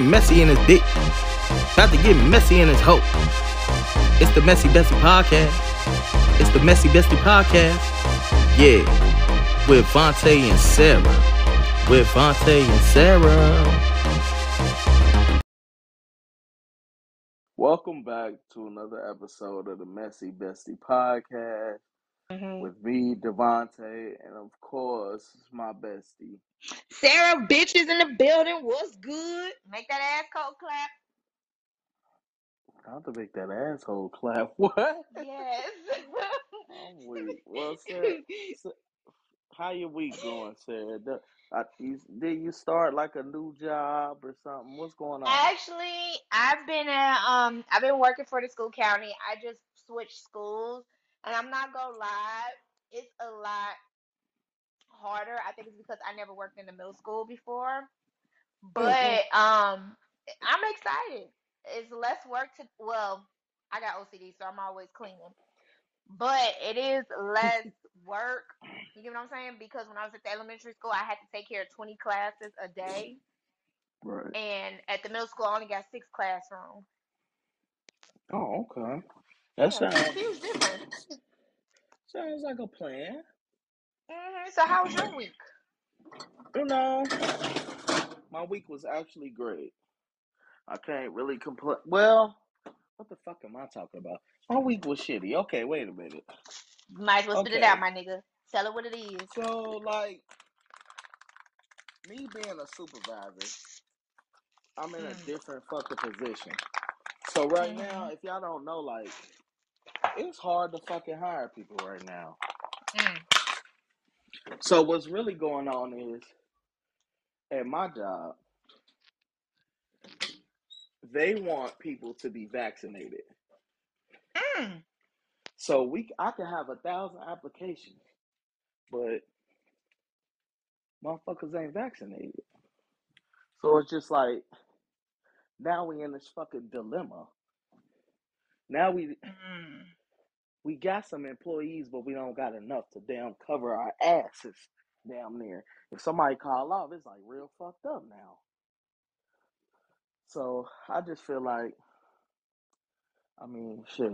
messy in his dick. About to get messy in his hoe. It's the Messy Bestie Podcast. It's the Messy Bestie Podcast. Yeah. With Vontae and Saira. With Vontae and Saira. Welcome back to another episode of the Messy Bestie Podcast Mhm. with me, Devontae, and of course, my bestie. Saira, bitches in the building. What's good? Make that ass cold clap. Not to make that asshole clap. What? Yes. I'm weak. Well, Saira, Sa- how your week going, Saira? I, you, did you start like a new job or something? What's going on? Actually, I've been at um I've been working for the school county. I just switched schools and I'm not gonna lie, it's a lot harder. I think it's because I never worked in the middle school before. But um I'm excited. It's less work to well, I got OCD, so I'm always cleaning. But it is less work. You get what I'm saying? Because when I was at the elementary school, I had to take care of 20 classes a day. Right. And at the middle school, I only got six classrooms. Oh, okay. Yeah, That it's a sounds huge difference. sounds like a plan. hmm So how was your week? You know, my week was actually great. I can't really complain. Well, what the fuck am I talking about? My week was shitty. Okay, wait a minute. Might as well spit it Okay. out, my nigga. Tell it what it is. So, like, me being a supervisor, I'm in a Mm. different fucking position. So right now, Mhm. if y'all don't know, like, it's hard to fucking hire people right now. Mm. So what's really going on is, at my job, they want people to be vaccinated. Mm. So we, I can have a thousand applications, but motherfuckers ain't vaccinated. So it's just like now we in this fucking dilemma. Now we Mm. We got some employees, but we don't got enough to damn cover our asses damn near. If somebody call off, it's like real fucked up now. So I just feel like, I mean, shit.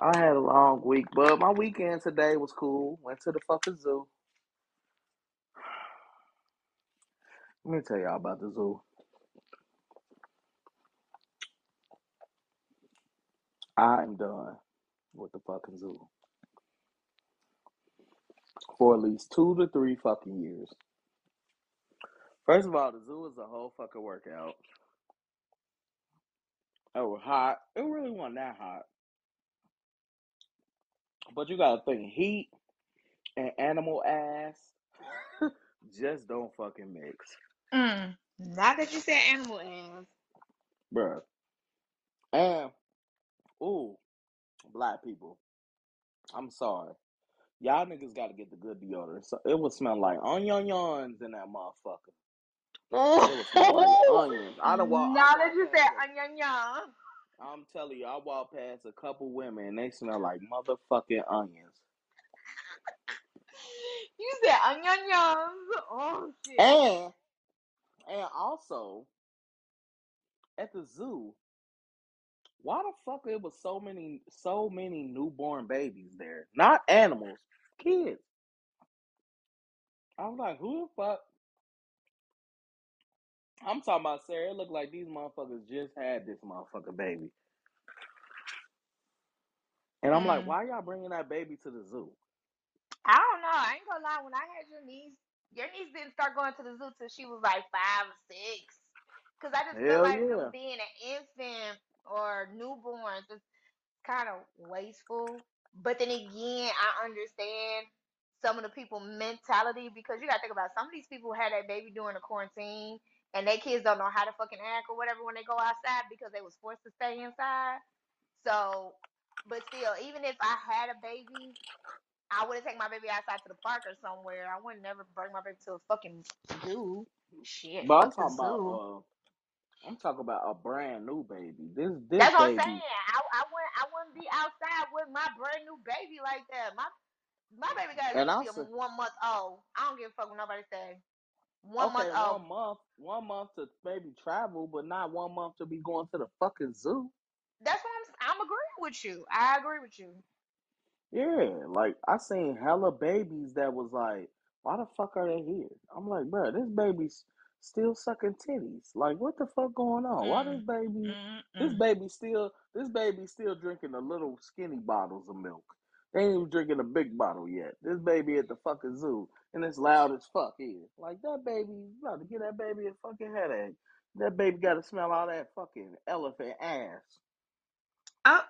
I had a long week, but my weekend today was cool. Went to the fucking zoo. Let me tell y'all about the zoo. I'm done with the fucking zoo for at least two to three fucking years. First of all, the zoo is a whole fucking workout. It was hot. It really wasn't that hot. But you gotta think heat and animal ass just don't fucking mix. Mm. Not that you said animal ass. Bruh. And ooh, black people. I'm sorry. Y'all niggas gotta get the good deodorant. So it would smell like onions in that motherfucker. It would smell like onions. I done walk, now that you said onion yum. I'm telling you, I walk past a couple women and they smell like motherfucking onions. You said onion yums. Oh shit. And and also at the zoo, why the fuck it was so many so many newborn babies there? Not animals, kids. I was like, who the fuck? I'm talking about Saira. It looked like these motherfuckers just had this motherfucker baby. And I'm like, Mm. why y'all bringing that baby to the zoo? I don't know. I ain't gonna lie. When I had your niece, your niece didn't start going to the zoo till she was like five or six. Cause I just feel like yeah. being an infant or newborns is kind of wasteful. But then again, I understand some of the people mentality because you gotta think about some of these people had that baby during the quarantine and their kids don't know how to fucking act or whatever when they go outside because they was forced to stay inside. So, but still, even if I had a baby, I wouldn't take my baby outside to the park or somewhere. I would never bring my baby to a fucking zoo. Shit, But I'm talking about zoo. Uh, I'm talking about a brand new baby. This this That's what I'm baby saying. I, I wouldn't I wouldn't be outside with my brand new baby like that. My my baby got at and least I be said one month old. I don't give a fuck what nobody say. One month. Okay, Oh, one month, one month to maybe travel, but not one month to be going to the fucking zoo. that's what I'm. I'm agreeing with you. I agree with you. Yeah, like I seen hella babies that was like, why the fuck are they here? I'm like, bro, this baby's still sucking titties. Like, what the fuck going on? Why this Mm, baby? mm, This mm. baby still, this baby still drinking the little skinny bottles of milk. They ain't even drinking a big bottle yet. This baby at the fucking zoo, and it's loud as fuck here. Like that baby, about to get that baby a fucking headache. That baby got to smell all that fucking elephant ass, Oh.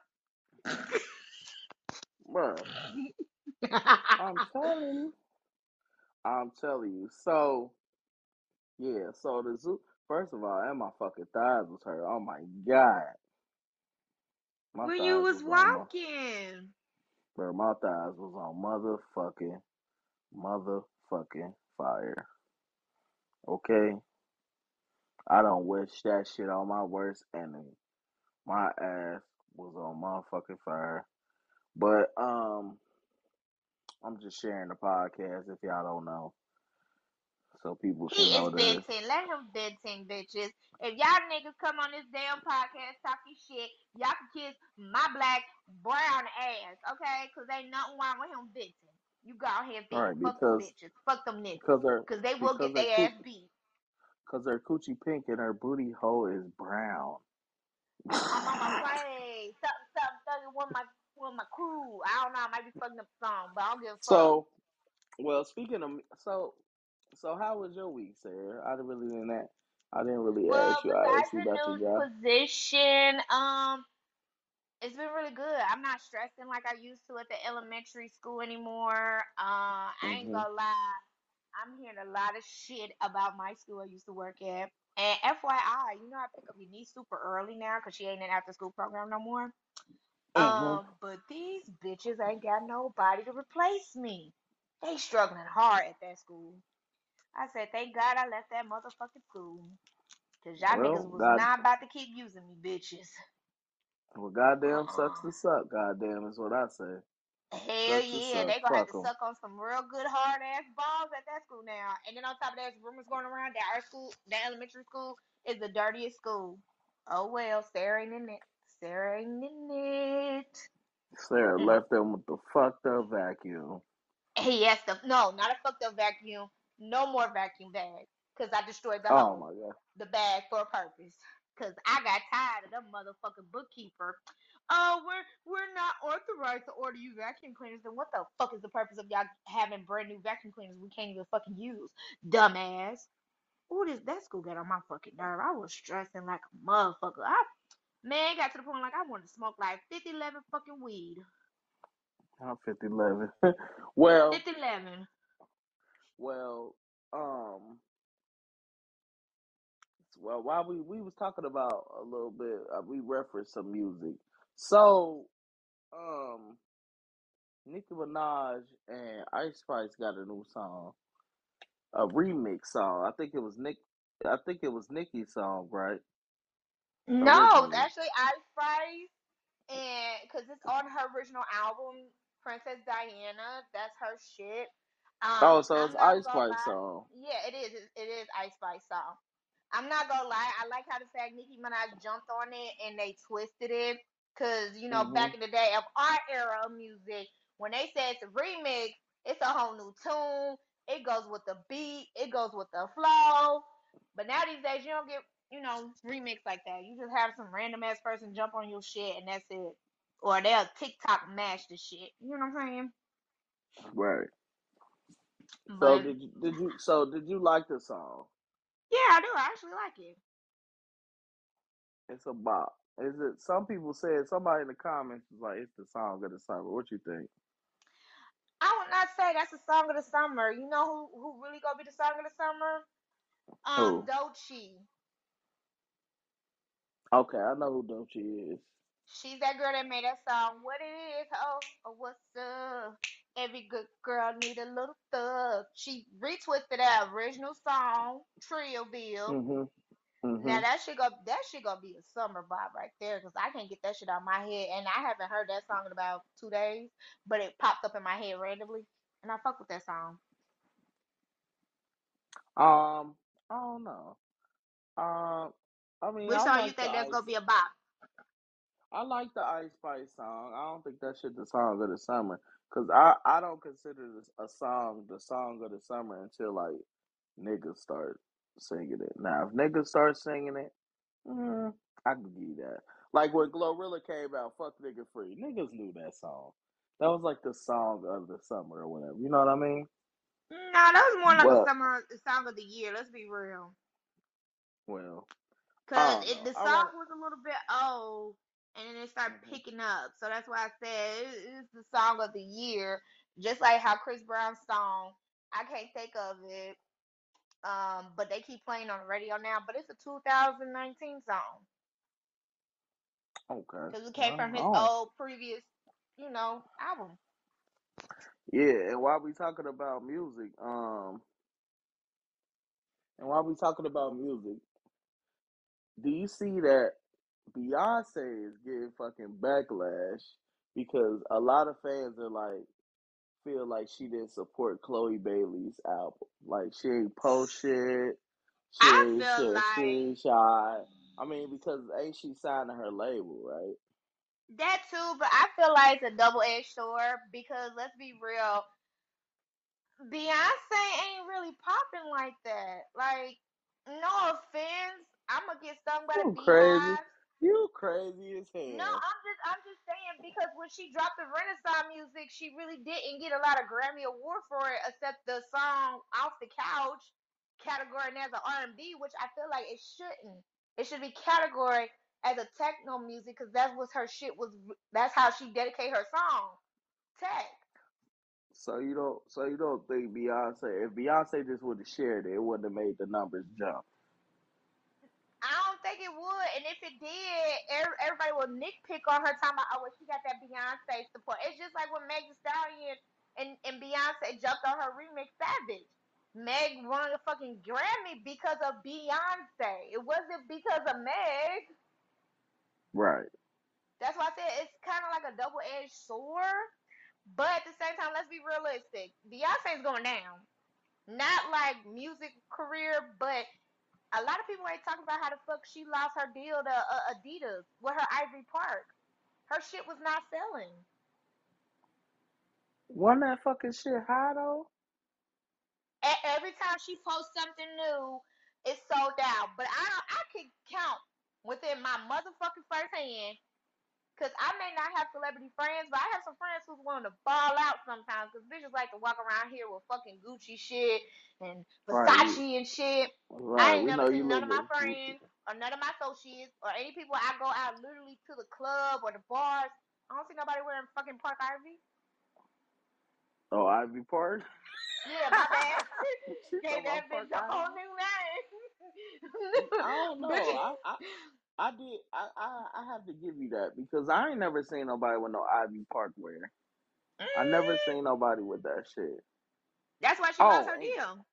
bruh. I'm telling you. I'm telling you. So yeah, so the zoo first of all, and my fucking thighs was hurt. Oh my god. My when you thighs was on my walking. bro, my thighs was on motherfucking motherfucking fire. Okay? I don't wish that shit on my worst enemy. My ass was on motherfucking fire. But um I'm just sharing the podcast if y'all don't know. So people He can is know that it's venting. Let him venting, bitches. If y'all niggas come on this damn podcast talking shit, y'all can kiss my black brown ass, okay? Cause ain't nothing wrong with him venting. You go ahead vent. right Fuck them because bitches. Fuck them niggas. because they're Cause they will because get their ass beat. Cause her coochie pink and her booty hole is brown. I'm on My say something, something, something with my with my crew. I don't know. I might be fucking up the song, but I don't give a fuck. So, well, speaking of so, so how was your week, Saira? I didn't really didn't that. I didn't really Well, ask you. I besides asked you the about new your job. position, um, it's been really good. I'm not stressing like I used to at the elementary school anymore. Uh, I ain't hmm gonna lie. I'm hearing a lot of shit about my school I used to work at. And FYI, you know I pick up your niece super early now because she ain't in after school program no more. hmm Um, but these bitches ain't got nobody to replace me. They struggling hard at that school. I said, thank God I left that motherfucking school. Cause y'all Well, niggas was God, not about to keep using me, bitches. well, goddamn sucks to suck. Goddamn is what I say. Hell Sucks to yeah, suck. they gonna have Fuck to 'em. suck on some real good hard ass balls at that school now. And then on top of that, there's rumors going around that our school, that elementary school, is the dirtiest school. Oh well, Saira ain't in it. Saira ain't in it. Saira left them with the fucked up vacuum. He has to no, not a fucked up vacuum. No more vacuum bags. Cause I destroyed the Oh whole my god. the bag for a purpose. Cause I got tired of the motherfucking bookkeeper. Oh, we're we're not authorized to order you vacuum cleaners. Then what the fuck is the purpose of y'all having brand new vacuum cleaners we can't even fucking use? Dumbass. Ooh, this that school got on my fucking nerve. I was stressing like a motherfucker. I man got to the point like I wanted to smoke like 50 11 fucking weed. I'm 50 11. well, 50 11. Well, um, well, while we we was talking about a little bit, uh, we referenced some music. So, um, Nicki Minaj and Ice Spice got a new song, a remix song. I think it was Nick. I think it was Nicki's song, right? No, Originally. actually Ice Spice, and because it's on her original album, Princess Diana. That's her shit. Um, Oh, so it's I'm not Ice gonna Spice lie. song. Yeah, it is. It, it is Ice Spice song. I'm not gonna lie. I like how the fact Nicki Minaj jumped on it and they twisted it. Cause you know, Mhm. back in the day of our era of music, when they say it's a remix, it's a whole new tune. It goes with the beat. It goes with the flow. But now these days, you don't get you know remix like that. You just have some random ass person jump on your shit and that's it. Or they'll TikTok mash the shit. You know what I'm saying? Right. So But did you did you so did you like the song? yeah, I do. I actually like it. It's a bop. Is it? Some people said somebody in the comments was like, "It's the song of the summer." What you think? I would not say that's the song of the summer. You know who who really gonna be the song of the summer? Um, Who? Doechii. Okay, I know who Doechii is. She's that girl that made that song. What it is? Oh, oh what's up? Every good girl need a little thug. She retwisted that original song, Trillville. Mhm. Now Mhm. that shit go that shit gonna be a summer vibe right there because I can't get that shit out of my head and I haven't heard that song in about two days, but it popped up in my head randomly and I fuck with that song. Um, I don't know. Um, I mean, Which I song you like the think that's ice. gonna be a bop? I like the Ice Spice song. I don't think that shit the song of the summer. Cause I I don't consider this a song the song of the summer until like niggas start singing it. Now if niggas start singing it, mm, I can give you that. Like when Glorilla came out, "Fuck Nigga Free," niggas knew that song. That was like the song of the summer or whatever. You know what I mean? No, that was more like a But summer song of the year. Let's be real. well, Cause don't it, know. the song was a little bit old, and then it started mhm. picking up. So that's why I said it- it's the song of the year. Just like how Chris Brown's song, I can't think of it. Um, but they keep playing on the radio now. But it's a 2019 song Okay. because it came from his old previous, you know, album. Yeah, and while we talking about music, um, and while we talking about music, do you see that Beyonce is getting fucking backlash because a lot of fans are like feel like she didn't support Chloe Bailey's album. Like she ain't post shit, she I ain't feel like screenshot. I mean, because ain't she signed to her label, right? that too, but I feel like it's a double edged sword because let's be real, Beyonce ain't really popping like that. Like, no offense, I'm gonna get stung by the You crazy. beehive. You crazy as hell. No. I'm just I'm just saying because when she dropped the Renaissance music, she really didn't get a lot of Grammy award for it, except the song "Off the Couch" category as an R&B, which I feel like it shouldn't. It should be category as a techno music because that's what her shit was. That's how she dedicate her song, tech. So you don't so you don't think Beyonce if Beyonce just would have shared it, it wouldn't have made the numbers jump. I think it would, and if it did, every, everybody will nitpick on her talking about, oh, well, she got that Beyonce support. It's just like when Meg Thee Stallion and, and Beyonce jumped on her remix Savage. Meg won a fucking Grammy because of Beyonce. It wasn't because of Meg. Right. That's why I said it's kind of like a double edged sword. But at the same time, let's be realistic. Beyonce's going down. Not like music career, but a lot of people ain't talking about how the fuck she lost her deal to uh, Adidas with her Ivory Park. Her shit was not selling. Wasn't that fucking shit high though? E- every time she posts something new, it's sold out. But I I could count within my motherfucking first hand. Cause I may not have celebrity friends, but I have some friends who's willing to ball out sometimes. Cause bitches like to walk around here with fucking Gucci shit and Versace We, and shit. right. I ain't We never know seen none of my in friends or none of my associates or any people I go out literally to the club or the bars. I don't see nobody wearing fucking Park Ivy. Oh, Ivy Park. Yeah, my bad. Gave that bitch a whole new name. I don't know. I, I I did I, I I have to give you that because I ain't never seen nobody with no Ivy Park wear. I never Mm, seen nobody with that shit. That's why she lost Oh, her and deal.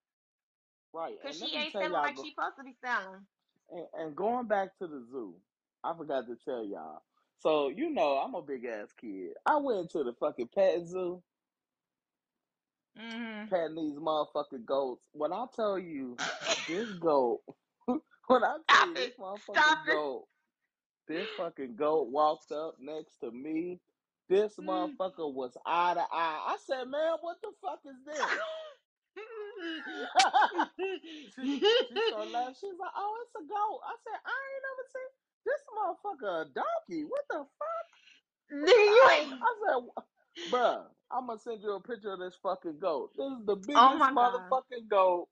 right, Cause and let she me ain't tell selling y'all like go she supposed to be selling. and, and going back to the zoo. I forgot to tell y'all. So you know I'm a big ass kid. I went to the fucking pet zoo, Mm-hmm. petting these motherfucking goats. When I tell you this goat, when I tell Stop you it. this Stop motherfucking it. goat, this fucking goat walked up next to me. This Mm. motherfucker was eye to eye. I said, man, what the fuck is this? she, she started laughing. She was like, oh, it's a goat. I said, I ain't never seen this motherfucker a donkey. What the fuck? Nigga, you I, ain't. I said, bruh, I'm gonna send you a picture of this fucking goat. This is the Oh biggest my god. motherfucking goat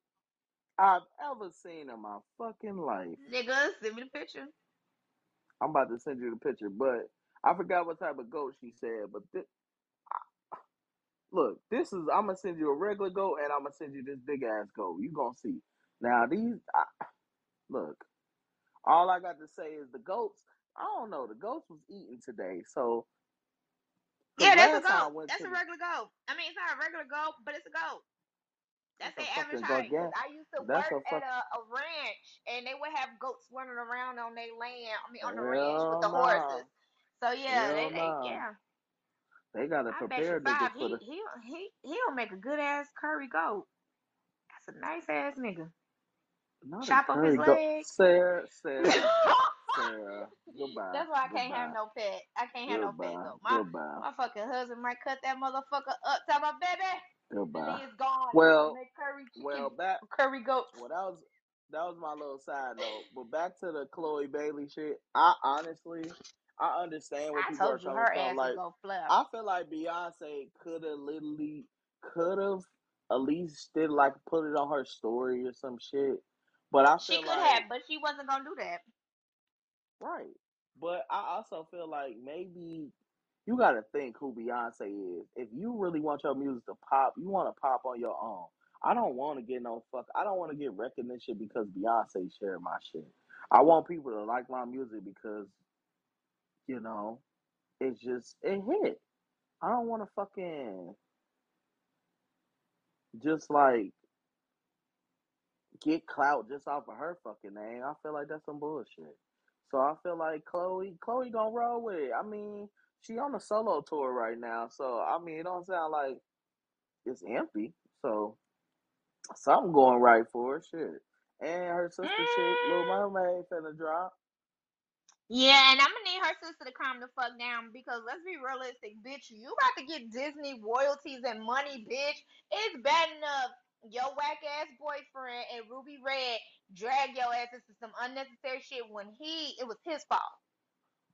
I've ever seen in my fucking life. Nigga, send me the picture. I'm about to send you the picture, but I forgot what type of goat she said. But thi- look, this is I'm gonna send you a regular goat, and I'm gonna send you this big ass goat. You gonna see. Now these, I, look, all I got to say is the goats. I don't know. The goats was eating today, so because Yeah, that's a last time I goat. went That's to a the, regular goat. I mean, it's not a regular goat, but it's a goat. That's that's a fucking gargantuan. I used to That's work a at a, a ranch, and they would have goats running around on their land. I mean, on the ranch with the horses. So yeah, they, Hell they yeah. They gotta I prepare niggas for He the. he he he'll make a good ass curry goat. That's a nice ass nigga. Not chop up his curry goat. leg. Saira, That's Saira, Saira. Goodbye. why I can't have no pet. I can't have no pet Goodbye. goat. My Goodbye. my fucking husband might cut that motherfucker up, tell my baby, Oh, Goodbye. then it's gone. Well, Make curry well, chicken, back. curry goat. Well, that was that was my little side note. But back to the Chloe Bailey shit. I honestly, I understand what I people are told you coming her from. ass Like, is gonna flip. I feel like Beyonce could have literally could have at least did like put it on her story or some shit. But I She feel could like have, but she wasn't gonna do that. right. But I also feel like maybe you got to think who Beyonce is. If you really want your music to pop, you want to pop on your own. I don't want to get no fuck. I don't want to get recognition because Beyonce shared my shit. I want people to like my music because, you know, it's just it hit. I don't want to fucking just like get clout just off of her fucking name. I feel like that's some bullshit. So I feel like Chloe, Chloe gonna roll with it. I mean, she on a solo tour right now, so I mean, it don't sound like it's empty. So something going right for her, shit. And her sister shit, Little Mm, Mermaid, finna drop. yeah, and I'm gonna need her sister to calm the fuck down because let's be realistic, bitch. You about to get Disney royalties and money, bitch. It's bad enough your whack ass boyfriend and Ruby Red drag your ass into some unnecessary shit when he it was his fault.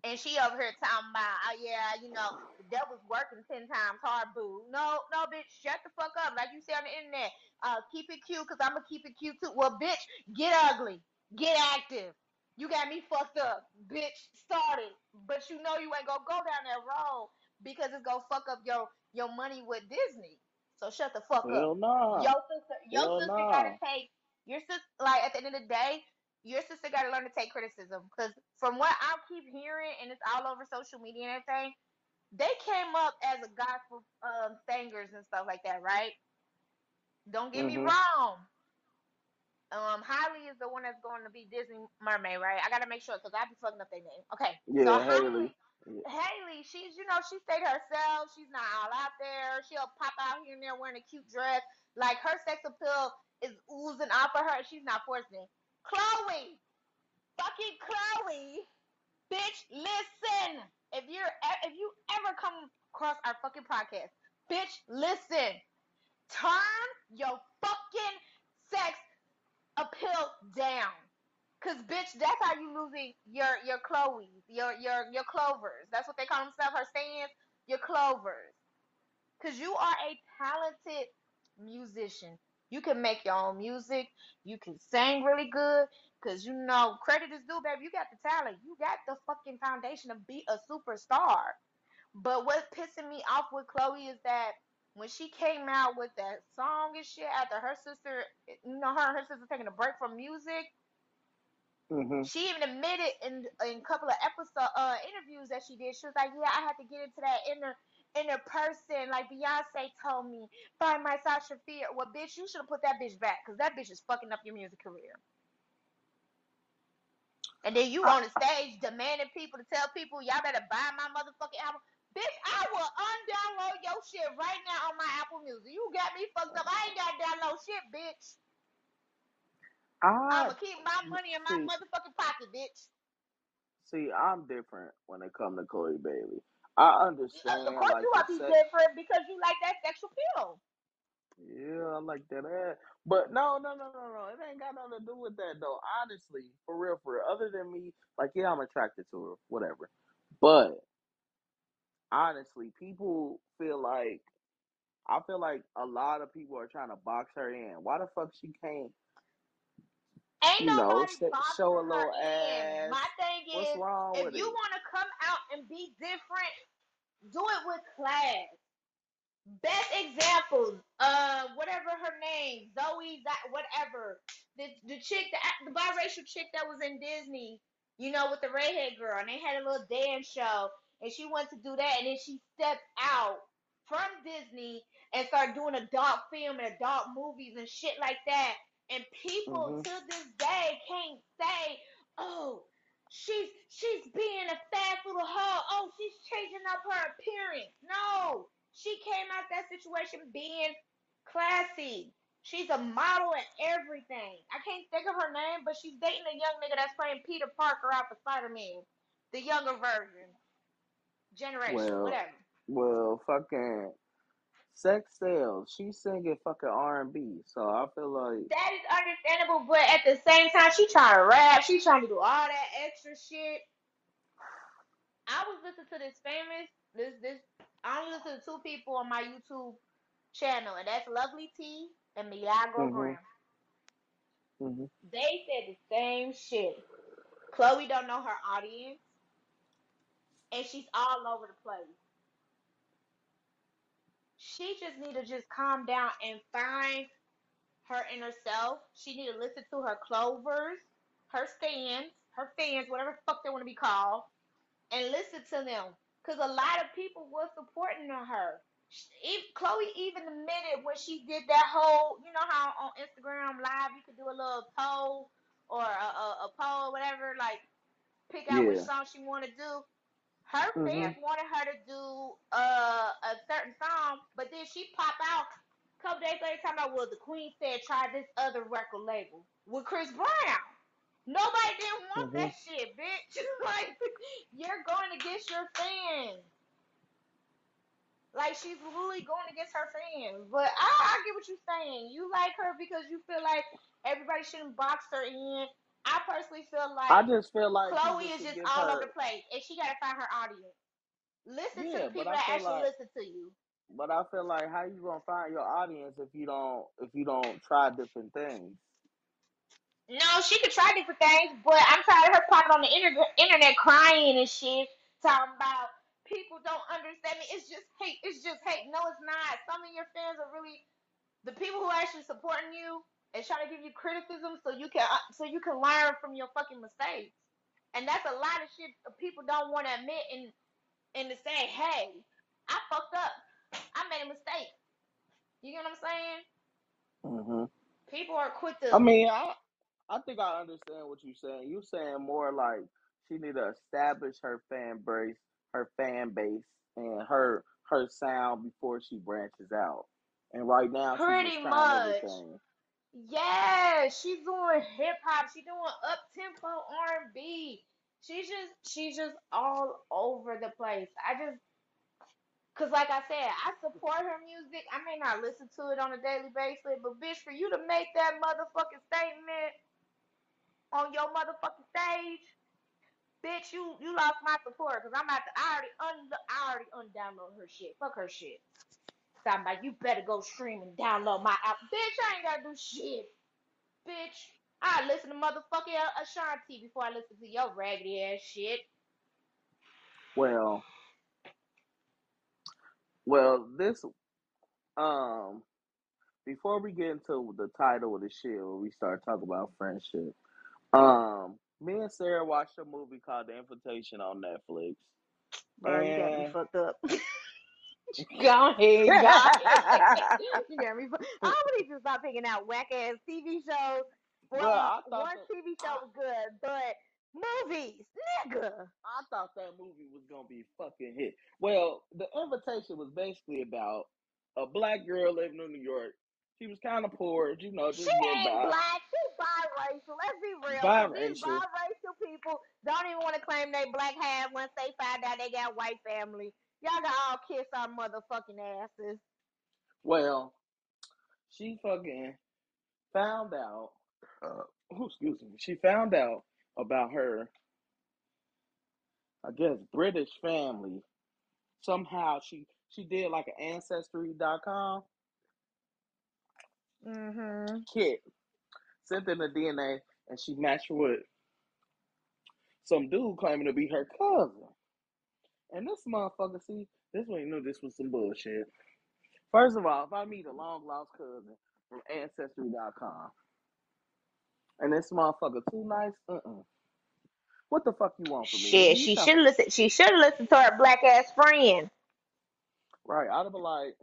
And she over here talking about, oh yeah, you know, the devil's working ten times hard, boo. No, no, bitch, shut the fuck up. Like you say on the internet, uh, keep it cute, cause I'ma keep it cute too. Well, bitch, get ugly, get active. You got me fucked up, bitch. Started, but you know you ain't gonna go down that road because it's gonna fuck up your your money with Disney. So shut the fuck up. Hell nah. Your sister, your Hell sister gotta nah. take your sister. Like at the end of the day, your sister got to learn to take criticism because from what I keep hearing and it's all over social media and everything, they came up as a gospel um, singers and stuff like that, right? Don't get me Mhm. wrong. Um, Hailey is the one that's going to be Disney Mermaid, right? I gotta make sure because I be fucking up their name. Okay, so Yeah, Hailey, Haley. Yeah. Haley, she's you know she stayed herself. She's not all out there. She'll pop out here and there wearing a cute dress. Like her sex appeal is oozing off of her. She's not forcing it. Chloe, fucking Chloe, bitch, listen. If you're if you ever come across our fucking podcast, bitch, listen. Turn your fucking sex appeal down. Cause bitch, that's how you losing your your Chloe's, your your your clovers. That's what they call themselves, her stands, your clovers. Cause you are a talented musician. You can make your own music. You can sing really good. Cause you know, credit is due, baby. You got the talent. You got the fucking foundation to be a superstar. But what's pissing me off with Chloe is that when she came out with that song and shit after her sister, you know, her and her sister taking a break from music, Mhm. she even admitted in in a couple of episode uh interviews that she did. She was like, "Yeah, I had to get into that inner inner person, like Beyonce told me, find my Sasha Fierce." Well, bitch, you should have put that bitch back because that bitch is fucking up your music career. And then you on the stage demanding people to tell people y'all better buy my motherfucking album. Bitch, I will undownload your shit right now on my Apple Music. You got me fucked up. I ain't got to download shit, bitch. I I'ma keep my money in my see. motherfucking pocket, bitch. See, I'm different when it comes to Chloe Bailey. I understand Of course, like you the want to be sex. different because you like that sexual feel. Yeah, I like that ass. But no, no, no, no, no. It ain't got nothing to do with that though. Honestly, for real, for real. Other than me, like yeah, I'm attracted to her, whatever. But honestly, people feel like I feel like a lot of people are trying to box her in. Why the fuck she can't, Ain't you know, nobody sh- show a little in. My ass? thing What's is, wrong if with you want to come and be different, do it with class. Best examples, uh, whatever her name, Zoe, that whatever, the the chick, the the biracial chick that was in Disney, you know, with the redhead girl, and they had a little dance show, and she wanted to do that, and then she stepped out from Disney and started doing adult film and adult movies and shit like that, and people hmm to this day can't say, oh. She's she's being a fast little hoe. Oh, she's changing up her appearance. No, she came out that situation being classy. She's a model and everything. I can't think of her name, but she's dating a young nigga that's playing Peter Parker out for Spider Man, the younger version, generation, Well, whatever. well, fucking sex sells. She's singing fucking R and B, so I feel like That is understandable, but at the same time, she trying to rap. She trying to do all that extra shit. I was listening to this famous this this. I only listen to two people on my YouTube channel, and that's Lovely Ti and Milagro Mhm. Gramz. mhm. They said the same shit. Chloe don't know her audience, and she's all over the place. She just need to just calm down and find her inner self. She need to listen to her clovers, her stands, her fans, whatever the fuck they want to be called, and listen to them. Cause a lot of people were supporting her. If Chloe even admitted when she did that whole, you know how on Instagram Live you could do a little poll or a, a, a poll, whatever, like pick out which song she want to do. Her Mhm. fans wanted her to do uh, a certain song, but then she pop out a couple days later talking about, well, the queen said try this other record label with Chris Brown. Nobody didn't want Mhm. that shit, bitch. like, you're going against your fans. Like, she's really going against her fans. But I, I get what you're saying. You like her because you feel like everybody shouldn't box her in. I personally feel like I just feel like Chloe is should just give all her. over the place, and she gotta find her audience. Listen to Yeah, the but people I that feel actually like, listen to you. but I feel like, how you gonna find your audience if you don't, if you don't try different things? No, she could try different things, but I'm tired of her popping on the inter- internet crying and shit, talking about people don't understand me. It's just hate. It's just hate. No, it's not. Some of your fans are really the people who are actually supporting you and try to give you criticism so you can uh, so you can learn from your fucking mistakes. And that's a lot of shit people don't want to admit and and to say, hey, I fucked up. I made a mistake. You get what I'm saying? hmm People are quick to. I mean, I, I think I understand what you're saying. You're saying more like she need to establish her fan base, her fan base, and her her sound before she branches out. And right now, she's pretty just trying much. everything. Yeah, she's doing hip hop. She's doing up tempo R and B. She's just she's just all over the place. I just cause like I said, I support her music. I may not listen to it on a daily basis, but bitch, for you to make that motherfucking statement on your motherfucking stage, bitch, you you lost my support. Cause I'm at the I already un I already undownload her shit. Fuck her shit. Talking about you better go stream and download my app. Bitch, I ain't gotta do shit. Bitch, I listen to motherfucking Ashanti before I listen to your raggedy ass shit. Well, well, this um, before we get into the title of the shit, where we start talking about friendship, um, me and Saira watched a movie called The Invitation on Netflix, Bro, you got me and fucked up. go ahead, go ahead. you got me fucked I would need to stop picking out whack ass TV shows. Bro, Well, I thought one that TV show was good, but movies, nigga. I thought that movie was gonna be fucking hit. Well, the invitation was basically about a black girl living in New York. She was kind of poor, you know, She just getting ain't by. black. She's biracial. Let's be real. Cause these Biracial. biracial people don't even want to claim they black half once they find out they got white family. Y'all got all kiss our motherfucking asses. Well, she fucking found out. Uh, oh, excuse me. She found out about her, I guess, British family. Somehow she she did like an ancestry.com Mm-hmm. kit, sent in the DNA, and she matched with some dude claiming to be her cousin. And this motherfucker, see, this one knew this was some bullshit. First of all, if I meet a long lost cousin from Ancestry.com and this motherfucker too nice, uh uh What the fuck you want from me? Shit, she should listen. She should have listened to her black ass friend. right. I'd have been like,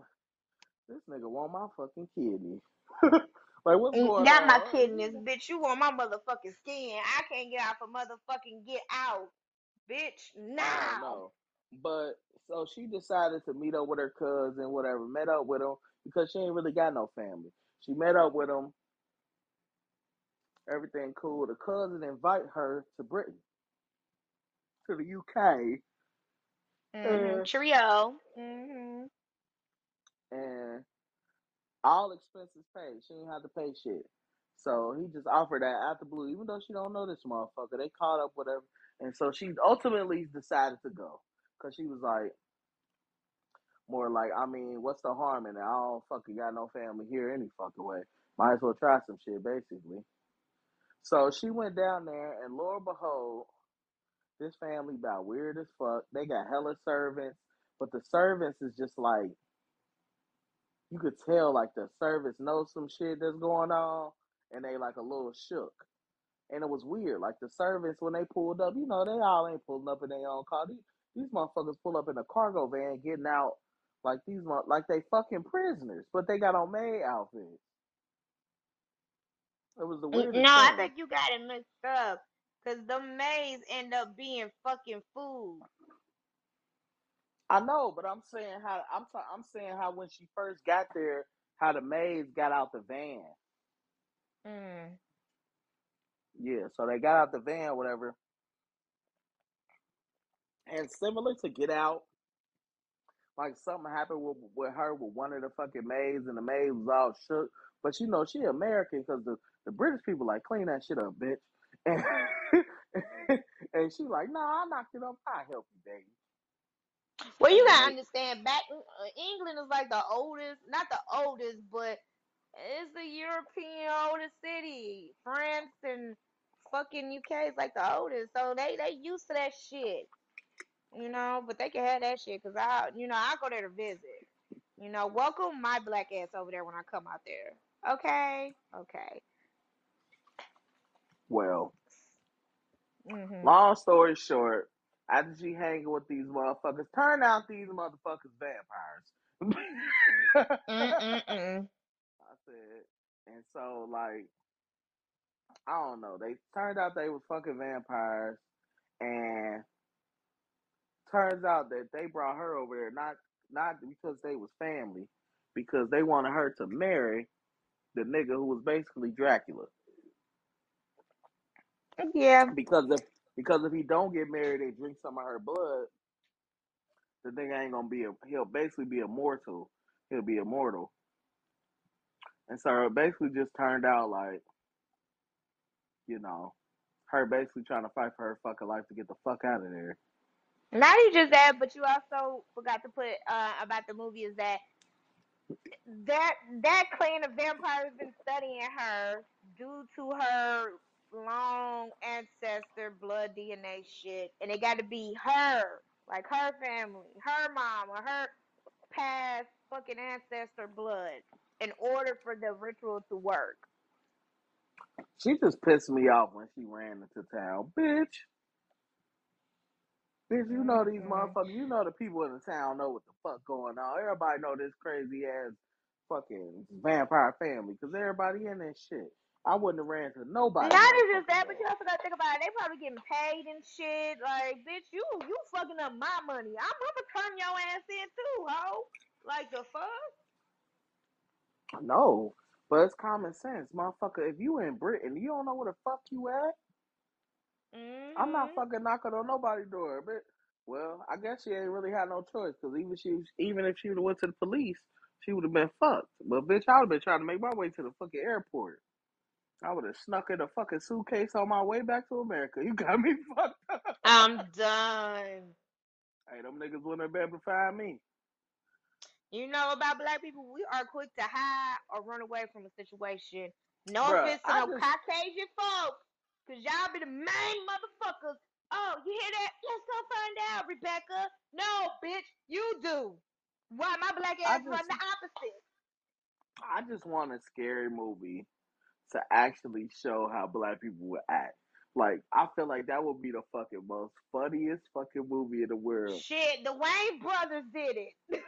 this nigga want my fucking kidney. like, what's Mm, going Not my on? kidneys, bitch. You want my motherfucking skin. I can't get out for motherfucking get out, bitch. Now. But so she decided to meet up with her cousin, whatever, met up with him because she ain't really got no family. She met up with him. Everything cool. The cousin invite her to Britain, to the UK, Mhm. and Cheerio. Mhm. and all expenses paid. She didn't have to pay shit. So he just offered that out the blue, even though she don't know this motherfucker. They caught up whatever. and so she ultimately decided to go because she was like, more like, I mean, what's the harm in it? I don't fucking got no family here any fucking way. Might as well try some shit, basically. So she went down there, and lo and behold, this family about weird as fuck. They got hella servants, but the servants is just like you could tell like the servants know some shit that's going on, and they like a little shook. And it was weird. Like the servants when they pulled up, you know, they all ain't pulling up in their own car. These motherfuckers pull up in a cargo van, getting out like these mo- like they fucking prisoners, but they got on maid outfits. It was the weirdest No, I thing. think you got it mixed up. Cause the maids end up being fucking food. I know, but I'm saying how I'm t- I'm saying how when she first got there, how the maids got out the van. Mm. Yeah, so they got out the van, whatever. And similar to Get Out, like something happened with, with her with one of the fucking maids, and the maid was all shook. But you know, she American because the, the British people like clean that shit up, bitch. And and she like, nah, I knocked it up. I help you, baby. Well, you gotta understand, back uh, England is like the oldest, not the oldest, but it's the European oldest city. France and fucking UK is like the oldest, so they they used to that shit, you know. But they can have that shit, cause I, you know, I go there to visit. You know, welcome my black ass over there when I come out there. Okay, okay. well, Mhm. long story short, after she hanging with these motherfuckers, turn out these motherfuckers vampires. I said, and so like I don't know. They turned out they was fucking vampires, and turns out that they brought her over there not not because they was family, because they wanted her to marry the nigga who was basically Dracula. Yeah. Because if because if he don't get married and drink some of her blood, the nigga ain't gonna be a he'll basically be immortal. He'll be immortal. And so it basically just turned out like, you know, her basically trying to fight for her fucking life to get the fuck out of there. Not even just that, but you also forgot to put uh about the movie is that that that clan of vampires been studying her due to her long ancestor blood DNA shit, and it got to be her, like her family, her mom, or her past fucking ancestor blood, in order for the ritual to work. She just pissed me off when she ran into town. Bitch. Bitch, you know these mm-hmm. motherfuckers, you know the people in the town know what the fuck going on. Everybody know this crazy ass fucking vampire family because everybody in that shit. I wouldn't have ran to nobody Not even just that, but you also gotta think about it. They probably getting paid and shit. Like, bitch, you you fucking up my money. I'm gonna turn your ass in too, ho. Like the fuck? No, but it's common sense, motherfucker. If you in Britain, you don't know where the fuck you at. I'm not Mhm. fucking knocking on nobody's door, but well, I guess she ain't really had no choice because even she, even if she would have went to the police, she would have been fucked. But bitch, I would have been trying to make my way to the fucking airport. I would have snuck in a fucking suitcase on my way back to America. You got me fucked up. I'm done. Hey, them niggas wouldn't have been able to find me. You know about black people, we are quick to hide or run away from a situation. No Bruh, offense to I no just, Caucasian folks, cause y'all be the main motherfuckers. Oh, you hear that? Let's go find out, Rebecca. No, bitch, you do. Why my black ass run the opposite? I just want a scary movie to actually show how black people would act. Like, I feel like that would be the fucking most funniest fucking movie in the world. Shit, the Wayans brothers did it.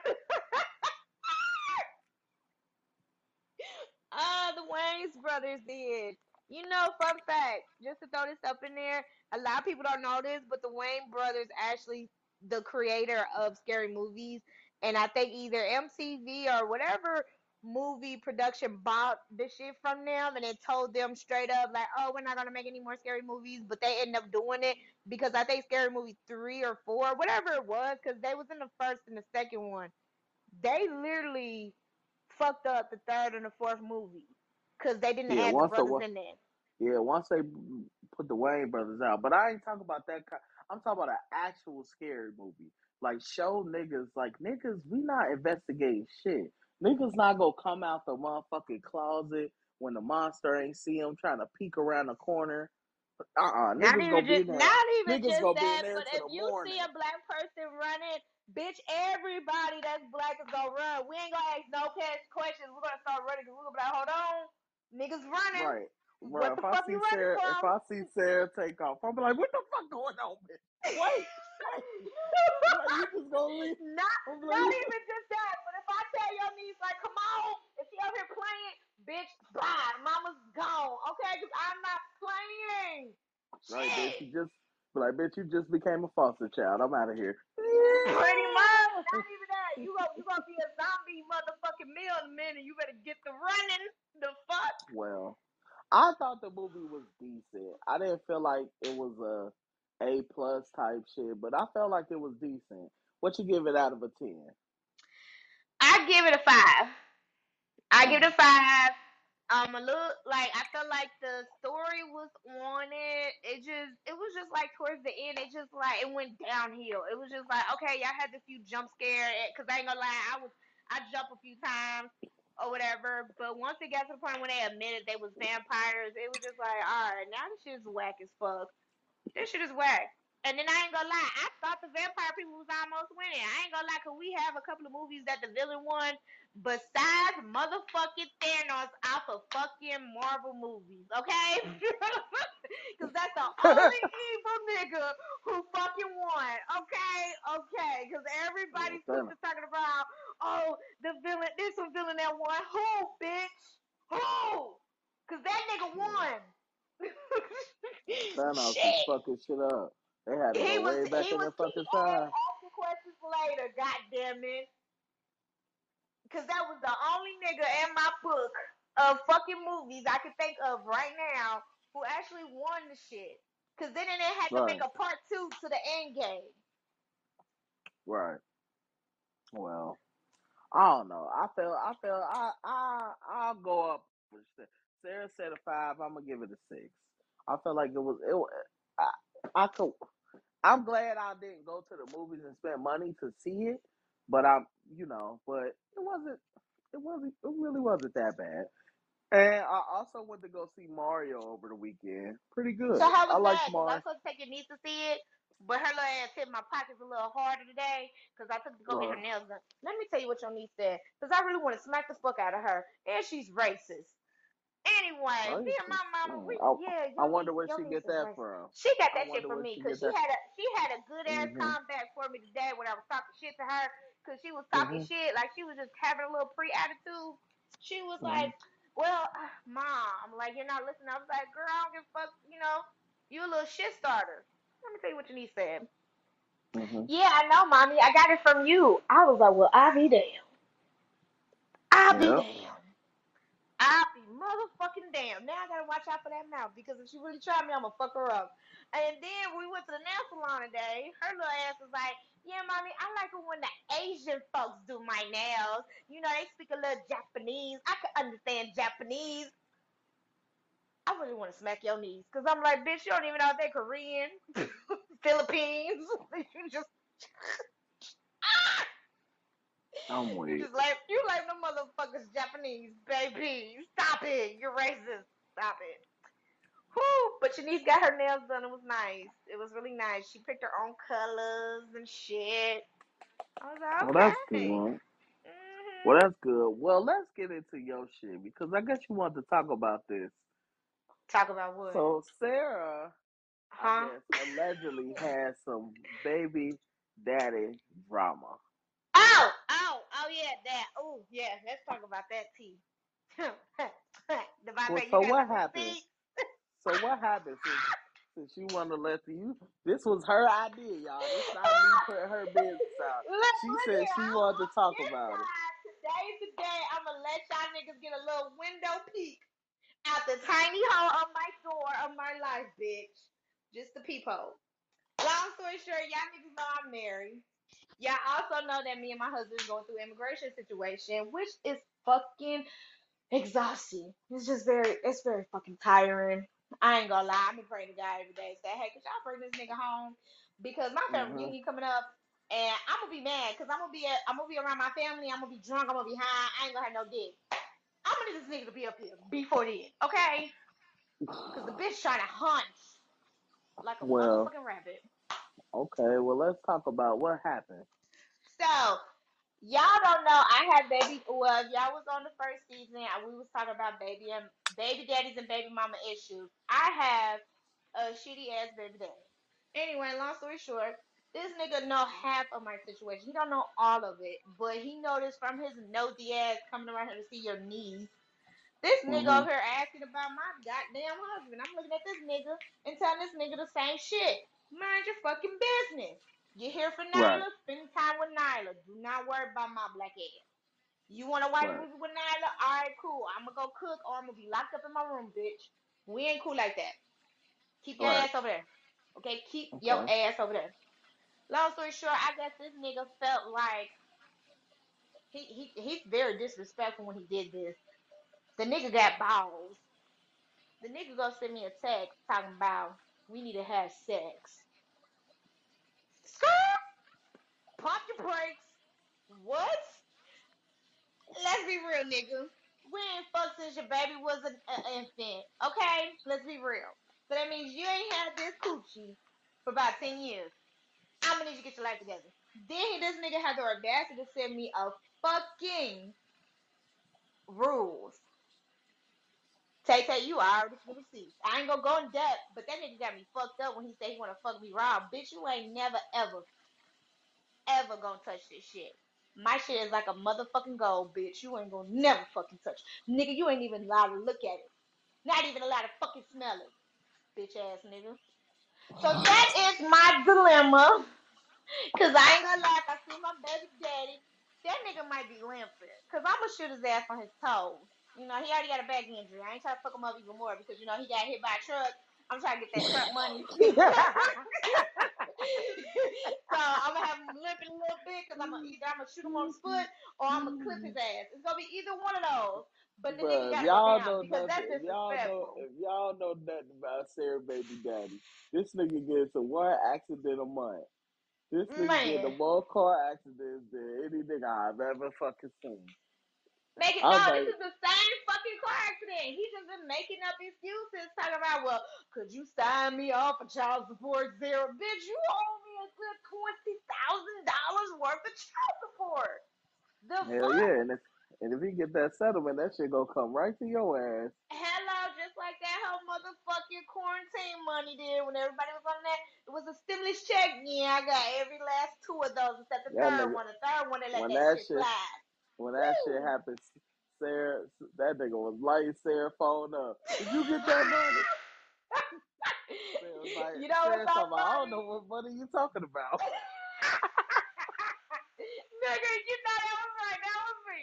uh, the Wayans brothers did. You know, fun fact, just to throw this up in there, a lot of people don't know this, but the Wayans brothers actually the creator of scary movies, and I think either MTV or whatever movie production bought the shit from them and then told them straight up like, "Oh, we're not gonna make any more scary movies," but they end up doing it because I think Scary Movie three or four, whatever it was, because they was in the first and the second one. They literally fucked up the third and the fourth movie because they didn't Yeah, add the brothers in there. yeah, once they put the Wayans brothers out, but I ain't talking about that. I'm talking about an actual scary movie. Like show niggas, like niggas, we not investigating shit. Niggas not gonna come out the motherfucking closet when the monster ain't see him trying to peek around the corner. Uh uh Not even just, not even Niggas just gonna be in that. But if you morning. see a black person running, bitch, everybody that's black is gonna run. We ain't gonna ask no que- questions. We're gonna start running because we're gonna be like, hold on, niggas running. Right. What Right. the If I see Saira, if? I see Saira take off, I'm be like, "What the fuck going on, bitch? Wait, wait, you just gonna leave?" not, not like, even just that. But if I tell your niece like, come on, if she out here playing, bitch, bye, mama's gone. Okay, because I'm not playing. right, bitch, you just be like, bitch, you just became a foster child. I'm out of here. Pretty much. Not even. You go you gonna be a zombie motherfucking meal in a minute. You better get the running. The fuck? Well, I thought the movie was decent. I didn't feel like it was a A plus type shit, but I felt like it was decent. What you give it out of a ten? I give it a five. I give it a five. Um, a little like I felt like the story was on it. It just it was just like towards the end, it just like it went downhill. It was just like okay, y'all had a few jump scare because I ain't gonna lie, I was I jumped a few times or whatever. But once it got to the point when they admitted they was vampires, it was just like all right, now this shit's whack as fuck. This shit is whack. And then I ain't gonna lie, I thought the vampire people was almost winning. I ain't gonna lie, cause we have a couple of movies that the villain won besides motherfucking Thanos off of fucking Marvel movies, okay? Cause that's the only evil nigga who fucking won, okay? Okay, cause everybody's super talking about, oh, the villain, this one villain that won. Who, bitch? Who? Cause that nigga won. Thanos Shit. was fucking shit up. They had to He go was way back he in was their fucking time. asking questions later, god damn it. Cause that was the only nigga in my book of fucking movies I could think of right now who actually won the shit. Cause then they had to make a part two to the end game. right. Well, I don't know. I feel, I feel, I, I, I'll go up. Saira said a five. I'm gonna give it a six. I felt like it was, it. I, I could. I'm glad I didn't go to the movies and spend money to see it, but I'm, you know, but it wasn't, it wasn't, it really wasn't that bad. And I also went to go see Mario over the weekend. Pretty good. So how I was like that? Cause I Mario. was supposed to take your niece to see it, but her little ass hit my pockets a little harder today. Cause I took to go get her Right. nails done. Let me tell you what your niece said. Cause I really want to smack the fuck out of her, and she's racist. Anyway, me and Racist. my mama, Mm, we I, yeah, I your wonder niece, where your she niece get is that racist. from. She got I that shit wonder from where me she because get she that. had a she had a good ass Mhm. comeback for me today when I was talking shit to her because she was talking Mhm. shit like she was just having a little pre attitude. She was Mhm. like, "Well, mom, like you're not listening." I was like, "Girl, I don't give a fuck. You know, you a little shit starter." Let me tell you what your niece said. Mhm. Yeah, I know, mommy. I got it from you. I was like, "Well, I'll be damned. I'll be Yep. damned." I'll be motherfucking damn. Now I gotta watch out for that mouth because if she really try me, I'm gonna fuck her up. And then we went to the nail salon today. Her little ass was like, Yeah, mommy, I like it when the Asian folks do my nails. You know, they speak a little Japanese. I can understand Japanese. I really want to smack your knees because I'm like, bitch, you don't even know if they're Korean, Philippines. you just. Ah! I'm You just like you like the motherfuckers Japanese, baby. Stop it. You're racist. Stop it. Whew. But Shanice got her nails done. It was nice. It was really nice. She picked her own colors and shit. I was like, Well, that's okay. good. hmm Well, that's good. Well, let's get into your shit because I guess you want to talk about this. Talk about what? So Saira, I huh? guess, allegedly has some baby daddy drama. Oh, oh, oh yeah, that. Oh yeah, let's talk about that tea. Devontae, Well, you so got what happened? So what happened since since you want to let the you? This was her idea, y'all. This not me putting her business out. Look, She said here. she I'm wanted to talk about it. side. today, today, I'm gonna let y'all niggas get a little window peek out the tiny hole of my door of my life, bitch. Just the peephole. Long story short, y'all niggas know I'm married. Y'all also know that me and my husband is going through immigration situation, which is fucking exhausting. It's just very, it's very fucking tiring. I ain't gonna lie. I've been praying to God every day. Say, hey, could y'all bring this nigga home? Because my family hmm reunion coming up, and I'm gonna be mad because I'm gonna be at, I'm gonna be around my family. I'm gonna be drunk. I'm gonna be high. I ain't gonna have no dick. I'm gonna need this nigga to be up here before then, okay? Because the bitch trying to hunt like a Well, motherfucking rabbit. okay. Well, let's talk about what happened. So y'all don't know. I had baby. Well, if y'all was on the first season, and we was talking about baby and baby daddies and baby mama issues. I have a shitty ass baby daddy. Anyway, long story short, this nigga know half of my situation. He don't know all of it, but he noticed from his nosy ass coming around here to see your knees. This nigga hmm over here asking about my goddamn husband. I'm looking at this nigga and telling this nigga the same shit. Mind your fucking business. You here for Right. Nyla? Spend time with Nyla. Do not worry about my black ass. You want to watch a Right. movie with Nyla? All right, cool. I'm gonna go cook or I'm gonna be locked up in my room, bitch. We ain't cool like that. Keep your Right. ass over there. Okay, keep your Okay. ass over there. Long story short, I guess this nigga felt like he he he's very disrespectful when he did this. The nigga got balls. The nigga gonna send me a text talking about we need to have sex. Skirt, pump your brakes. What? Let's be real, nigga. We ain't fucked since your baby was an infant. Okay, let's be real. So that means you ain't had this coochie for about ten years. I'm gonna need you to get your life together. Then this nigga had the audacity to send me a fucking rules. Tay Tay, you already receipts. I ain't gonna go in depth, but that nigga got me fucked up when he said he wanna fuck me raw. Bitch, you ain't never ever, ever gonna touch this shit. My shit is like a motherfucking gold, bitch. You ain't gonna never fucking touch. Nigga, you ain't even allowed to look at it. Not even allowed to fucking smell it. Bitch ass nigga. So that is my dilemma. Cause I ain't gonna lie, if I see my baby daddy, that nigga might be limping. Cause I'ma shoot his ass on his toes. You know, he already got a back injury. I ain't trying to fuck him up even more because you know he got hit by a truck. I'm trying to get that truck money. so I'm gonna have him limping a little bit because I'm gonna mm-hmm. either I'm gonna shoot him on his foot or I'm gonna clip his mm-hmm. ass. It's gonna be either one of those. But the nigga if gotta y'all down know because nothing, that's if y'all know, disrespectful. if y'all know nothing about Saira Baby Daddy, this nigga gets a one accident a month. This nigga Man. the more car accidents than any nigga I've ever fucking seen. Make it no, was this is the same car accident. He just been making up excuses, talking about, well, could you sign me off for child support zero? Bitch, you owe me a good twenty thousand dollars worth of child support. The hell fuck? yeah, and if and if he get that settlement, that shit gonna come right to your ass. Hello, just like that whole motherfucking quarantine money did when everybody was on that. It was a stimulus check. Yeah, I got every last two of those except the That third nigga, one. The third one they let when that that shit slide. when that shit Woo! Saira, that nigga was lighting Saira phone up. Did you get that money? Like, you know what's so talking about, I don't know what money you talking about. nigga, you know that was right. That was me.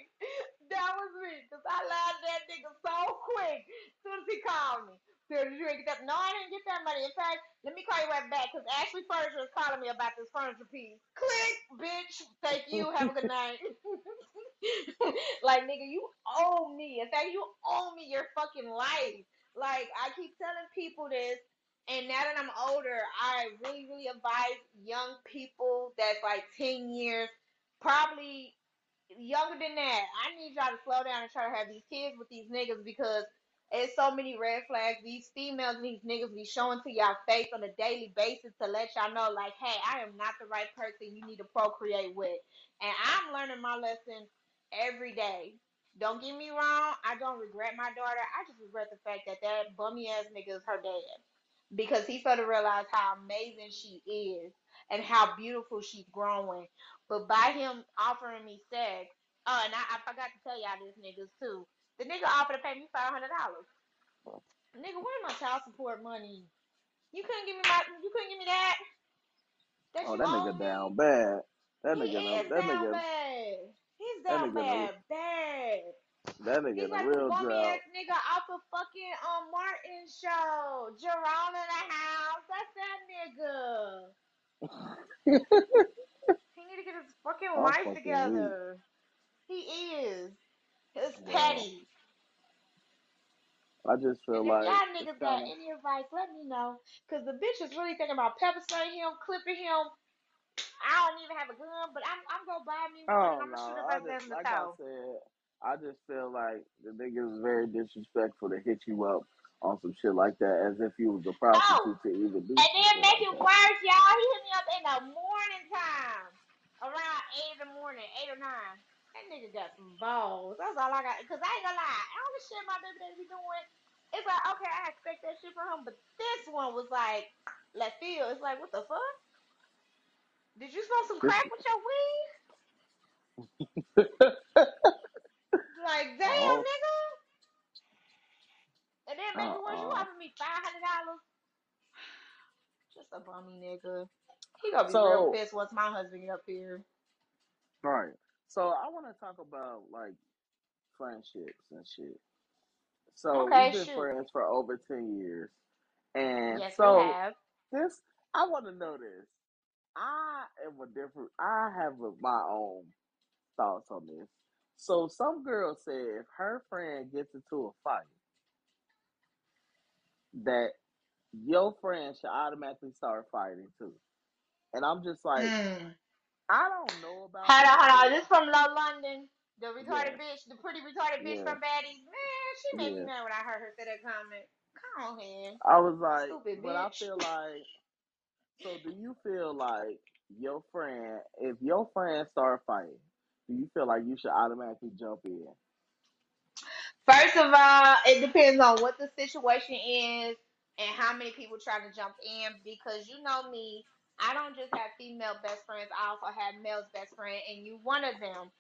That was me. Cause I lied to that nigga so quick. As soon as he called me. Said, did you get that? No, I didn't get that money. In fact, let me call you right back. Cause Ashley Furniture is calling me about this furniture piece. Click, bitch. Thank you. Have a good night. like, nigga, you owe me. In fact, you owe me your fucking life. Like, I keep telling people this and now that I'm older, I really, really advise young people that's like 10 years, probably younger than that. I need y'all to slow down and try to have these kids with these niggas because it's so many red flags. These females and these niggas be showing to y'all face on a daily basis to let y'all know, like, hey, I am not the right person you need to procreate with. And I'm learning my lesson every day. Don't get me wrong, I don't regret my daughter. I just regret the fact that that bummy ass nigga is her dad because he started to realize how amazing she is and how beautiful she's growing. But by him offering me sex, oh, and I, I forgot to tell y'all this niggas too. The nigga offered to pay me five hundred dollars. Nigga, where's my child support money? You couldn't give me my, you couldn't give me that. That Oh, you that owe nigga me. down bad. That He nigga, is that down nigga, bad. He's That that nigga a man bad. that nigga He's in a like the real bummy drought. ass nigga off the fucking um Martin show. Jerome in the house. That's that nigga. He need to get his fucking I'm life fucking weak. together. He is. It's Wow. petty. I just feel And if like y'all it's niggas got kind of any advice, let me know. Cause the bitch is really thinking about pepper spraying him, clipping him. I don't even have a gun, but I'm I'm gonna buy me one and Oh I'm gonna shoot no! I ass just the like I toe. said, I just feel like the nigga is very disrespectful to hit you up on some shit like that, as if you was a Oh, prostitute to even do and some then shit make like it that. worse, y'all. He hit me up in the morning time, around eight in the morning, eight or nine. That nigga got some balls. That's all I got. Cause I ain't gonna lie, all the shit my baby daddy be doing, it's like okay, I expect that shit from him, but this one was like left feel. It's like what the fuck? Did you smoke some This, crack with your weed? Like damn, oh, nigga. And then baby, once you uh. offered me five hundred dollars, just a bummy nigga. He gonna be real So, pissed once my husband get up here. right. So I want to talk about like friendships and shit. So we've Okay, been shoot. friends for over ten years, and Yes, we so have. this I want to know this. I am a different. I have a, my own thoughts on this. So some girl said if her friend gets into a fight, that your friend should automatically start fighting too. And I'm just like, Mm. I don't know about Hold on, that hold on. This from Low London. The retarded Yes, bitch, the pretty retarded bitch yes, from Baddies. Man, she made me yes. mad when I heard her say that comment. Come on here. I was like, Stupid but I bitch. feel like. So do you feel like your friend, if your friend start fighting, do you feel like you should automatically jump in? First of all, it depends on what the situation is and how many people try to jump in because you know me, I don't just have female best friends, I also have male's best friend, and you one of them.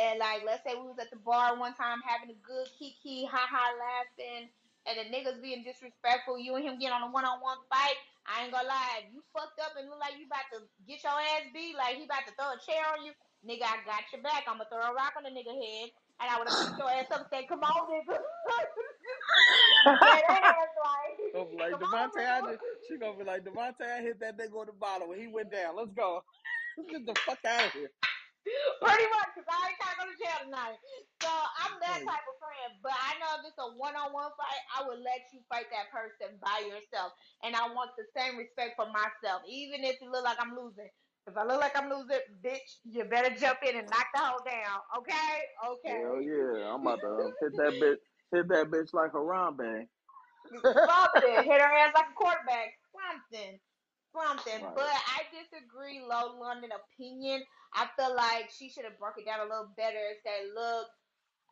And like, let's say we was at the bar one time having a good kiki, ha ha, laughing, and the niggas being disrespectful, you and him get on a one on one fight. I ain't gonna lie, if you fucked up and look like you about to get your ass beat, like he about to throw a chair on you, nigga, I got your back. I'ma throw a rock on the nigga head and I would have picked your ass up and said, "Come on, nigga." Like, Gonna be like "Come on, Devontae, I just, she gonna be like Devontae, I hit that nigga on the bottom when he went down. Let's go. Let's get the fuck out of here. Pretty much, cause I ain't trying to go to jail tonight. So I'm that type of friend. But I know if it's a one-on-one fight, I would let you fight that person by yourself, and I want the same respect for myself, even if it look like I'm losing. If I look like I'm losing, bitch, you better jump in and knock the hoe down. Okay? Okay. hell yeah, I'm about to uh, hit that bitch, hit that bitch like a Harambe. something. Hit her ass like a quarterback. Something. Something. right. But I disagree, low London opinion. I feel like she should have broke it down a little better and said, look,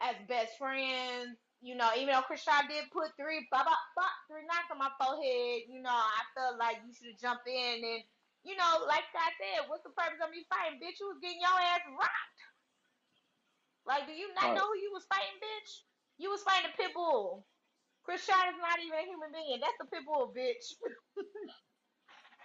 as best friends, you know, even though Chrisean did put three bop, bop, bop, three knocks on my forehead, you know, I feel like you should have jumped in and you know, like I said, what's the purpose of me fighting, bitch? You was getting your ass rocked. Like, do you not Right. know who you was fighting, bitch? You was fighting a pit bull. Chrisean is not even a human being. That's a pit bull, bitch.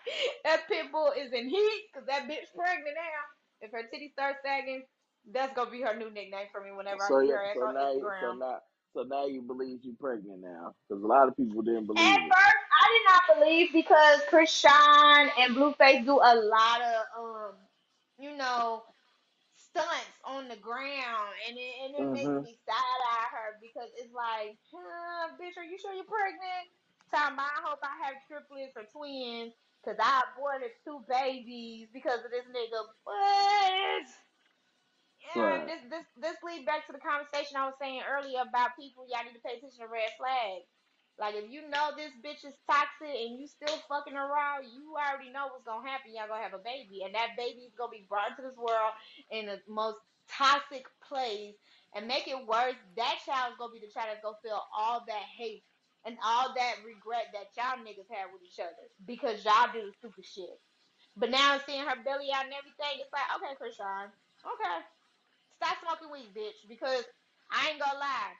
that pit bull is in heat because that bitch pregnant now. If her titty starts sagging, that's gonna be her new nickname for me whenever I see yeah, her ass so on now, you- so now, so now you believe you pregnant now because a lot of people didn't At believe it. first, I did not believe because Chrisean and Blueface do a lot of um, you know, stunts on the ground, and it and it makes hmm me side eye her because it's like, huh, bitch, are you sure you're pregnant? Time I hope I have triplets or twins, cause I aborted two babies because of this nigga. But yeah, Right. this this this lead back to the conversation I was saying earlier about people. Y'all need to pay attention to red flags. Like if you know this bitch is toxic and you still fucking around, you already know what's gonna happen. Y'all gonna have a baby, and that baby is gonna be brought into this world in the most toxic place. And make it worse, that child's gonna be the child that's gonna feel all that hate and all that regret that y'all niggas had with each other because y'all do stupid shit. But now seeing her belly out and everything, it's like, okay, Chrisean, okay. Stop smoking weed, bitch. Because I ain't gonna lie.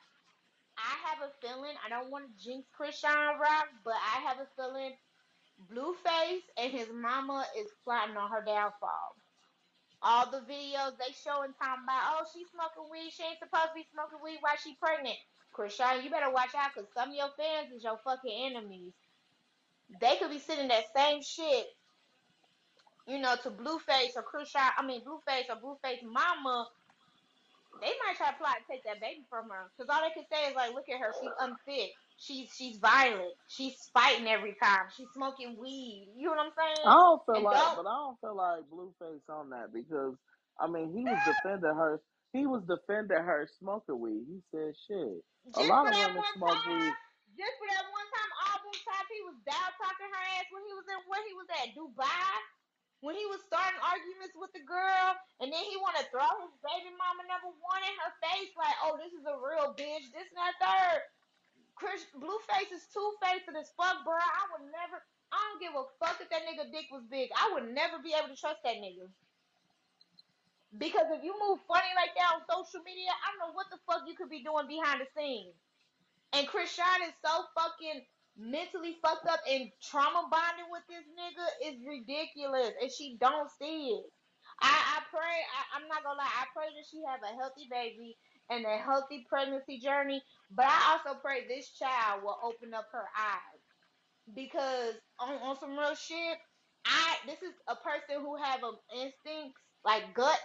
I have a feeling, I don't want to jinx Chrisean Rock, but I have a feeling Blueface and his mama is plotting on her downfall. All the videos they showing talking about, oh, she's smoking weed. She ain't supposed to be smoking weed while she pregnant. Chrisean, you better watch out because some of your fans is your fucking enemies. They could be sitting that same shit, you know, to Blueface or Chrisean, I mean, Blueface or Blueface mama. They might try to plot to take that baby from her because all they can say is, like, look at her. She's unfit. She's she's violent. She's fighting every time. She's smoking weed. You know what I'm saying? I saying? don't feel And like, don't but I don't feel like Blueface on that because I mean he was defending her. He was defending her smoking weed. He said shit. A Just lot of that women one smoke weed. time, just for that one time, all them times he was down talking her ass when he was in where he was at Dubai, when he was starting arguments with the girl, and then he want to throw his baby mama number one in her face, like, oh, this is a real bitch, this not that third. Chris Blueface is two faced as fuck, bro. I would never. I don't give a fuck if that nigga dick was big. I would never be able to trust that nigga. Because if you move funny like that on social media, I don't know what the fuck you could be doing behind the scenes. And Chris Chrisean is so fucking mentally fucked up and trauma bonding with this nigga is ridiculous. And she don't see it. I, I pray, I, I'm not gonna lie, I pray that she have a healthy baby and a healthy pregnancy journey. But I also pray this child will open up her eyes. Because on, on some real shit, I this is a person who have um instincts like guts.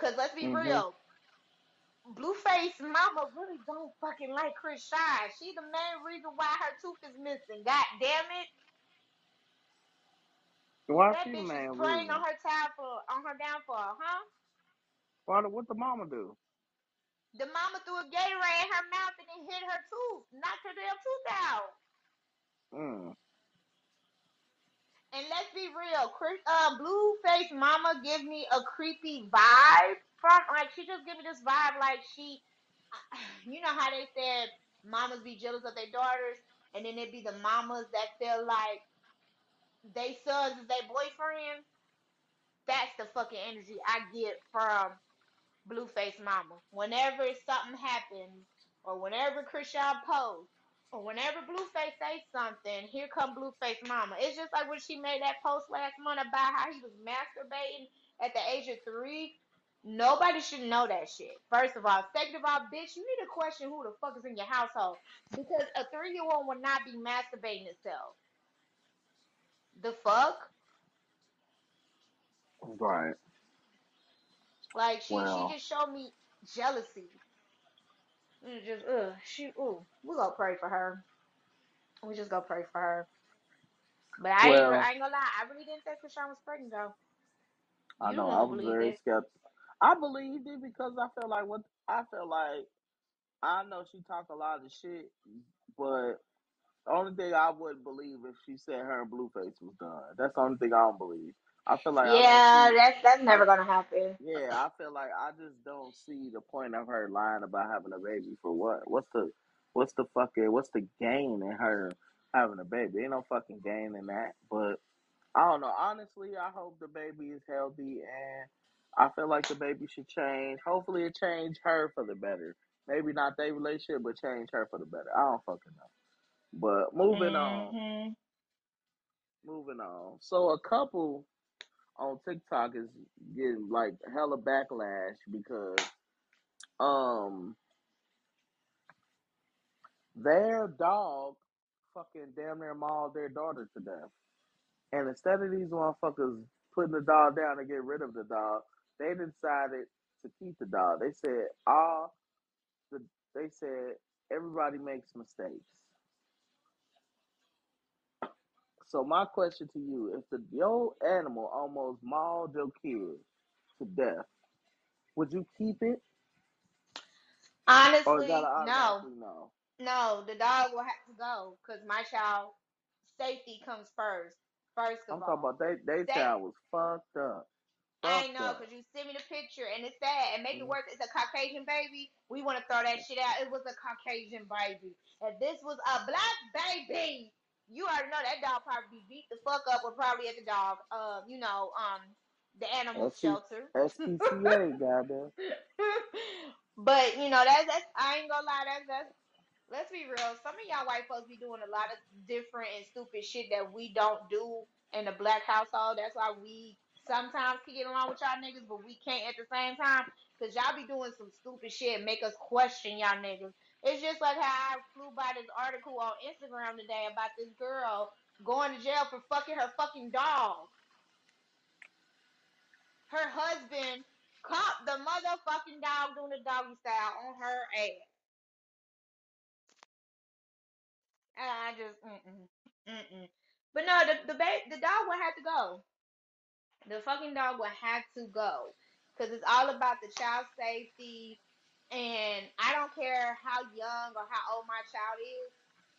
Cause let's be hmm real, Blueface mama really don't fucking like Chrisean. She the main reason why her tooth is missing. God damn it. Why That she bitch is praying on her downfall on her downfall, huh? Why? the- What the mama do? The mama threw a Gatorade in her mouth and it hit her tooth, knocked her damn tooth out. Mm. And let's be real, Chris, uh, Blueface Mama gives me a creepy vibe from like she just give me this vibe like she, you know how they said mamas be jealous of their daughters, and then it'd be the mamas that feel like they sons is their boyfriends. That's the fucking energy I get from Blueface Mama. Whenever something happens, or whenever Chrisean posts, or whenever Blueface say something, here come Blueface Mama. It's just like when she made that post last month about how he was masturbating at the age of three. Nobody should know that shit. First of all, second of all, bitch, you need to question who the fuck is in your household because a three-year-old would not be masturbating itself. The fuck? Right. Like she she just showed me jealousy. And just ugh, she ooh, we gonna pray for her. We just gonna pray for her. But I ain't Well. I ain't gonna lie, I really didn't think Chrisean was pregnant though. I You know. I was very it. skeptical. I believed it because I felt like what I felt like. I know she talked a lot of shit, but the only thing I wouldn't believe if she said her and Blueface was done. That's the only thing I don't believe. I feel like Yeah, see. that's that's never gonna happen. yeah. I feel like I just don't see the point of her lying about having a baby for what? What's the what's the fucking what's the gain in her having a baby? Ain't no fucking gain in that. But I don't know. Honestly, I hope the baby is healthy and I feel like the baby should change. Hopefully it changed her for the better. Maybe not their relationship, but change her for the better. I don't fucking know. But moving on. hmm Moving on. So a couple on TikTok is getting like hella backlash because um their dog fucking damn near mauled their daughter to death. And instead of these motherfuckers putting the dog down and get rid of the dog, they decided to keep the dog. They said all the they said everybody makes mistakes. So my question to you, if the your animal almost mauled your kid to death, would you keep it or it gotta Honestly, no. automatically no? No, the dog will have to go because my child safety comes first. First of I'm talking all. about they they Say child was fucked up. I Fucked know, up. cause you sent me the picture and it's sad. And make it Mhm. worse, it's a Caucasian baby. We want to throw that shit out. It was a Caucasian baby. and this was a black baby, you already know that dog probably beat the fuck up or probably at the dog, uh, you know, um, the animal SC, shelter. SPCA, goddamn. but you know, that's that's I ain't gonna lie, that's that's let's be real. Some of y'all white folks be doing a lot of different and stupid shit that we don't do in the black household. That's why we sometimes can get along with y'all niggas, but we can't at the same time. Cause y'all be doing some stupid shit and make us question y'all niggas. It's just like how I flew by this article on Instagram today about this girl going to jail for fucking her fucking dog. Her husband caught the motherfucking dog doing the doggy style on her ass. And I just, mm-mm, mm-mm. But no, the the, ba- the dog would have to go. The fucking dog would have to go. Because it's all about the child safety. And I don't care how young or how old my child is.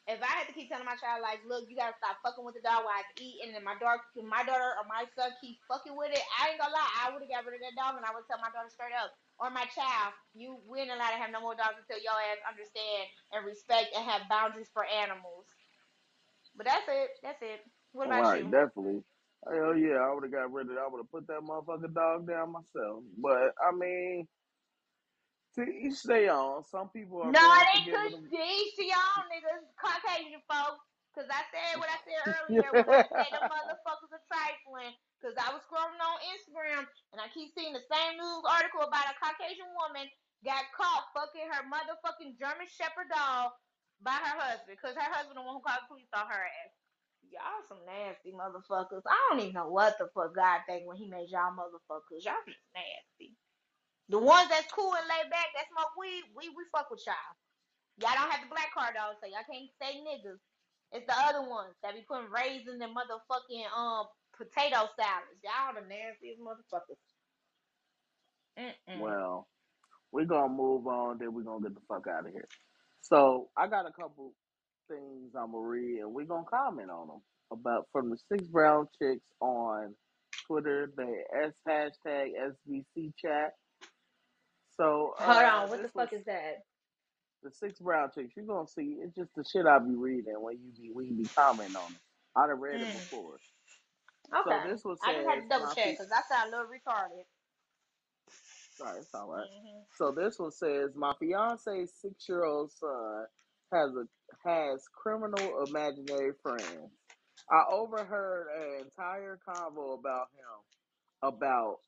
If I had to keep telling my child, like, look, you gotta stop fucking with the dog while it's eating, and my daughter, my daughter or my son keep fucking with it, I ain't gonna lie, I would have got rid of that dog, and I would tell my daughter straight up, or my child, you, we ain't allowed to have no more dogs until your ass understand and respect and have boundaries for animals. But that's it. That's it. What about Right, you? definitely. Hell yeah, I would have got rid of it. I would have put that motherfucking dog down myself. But I mean, to each stay on. Some people are No, it ain't Of, these to y'all niggas, Caucasian folks. Cause I said what I said earlier when I said the motherfuckers are trifling. Cause I was scrolling on Instagram and I keep seeing the same news article about a Caucasian woman got caught fucking her motherfucking German Shepherd dog by her husband. Cause her husband the one who called the police on her ass. Y'all some nasty motherfuckers. I don't even know what the fuck God think when he made y'all motherfuckers. Y'all just nasty. The ones that's cool and laid back, that smoke weed, we we fuck with y'all. Y'all don't have the black card though, so y'all can't say niggas. It's the other ones that be putting raisins in motherfucking um potato salads. Y'all the nastiest motherfuckers. Mm-mm. well, we're gonna move on. Then we're gonna get the fuck out of here. So I got a couple things I'm gonna read, and we're gonna comment on them about from the six brown chicks on Twitter. They S hashtag SBC chat. So Hold uh, on, what the fuck is that? the six brown chicks. You're gonna see. It's just the shit I be reading when you be when you be commenting on it. I'd have read it Mm. before. Okay. So this one I just had to double check because I sound a little retarded. Sorry, it's all right. hmm So this one says my fiance's six year old son has a has criminal imaginary friends. I overheard an entire convo about him about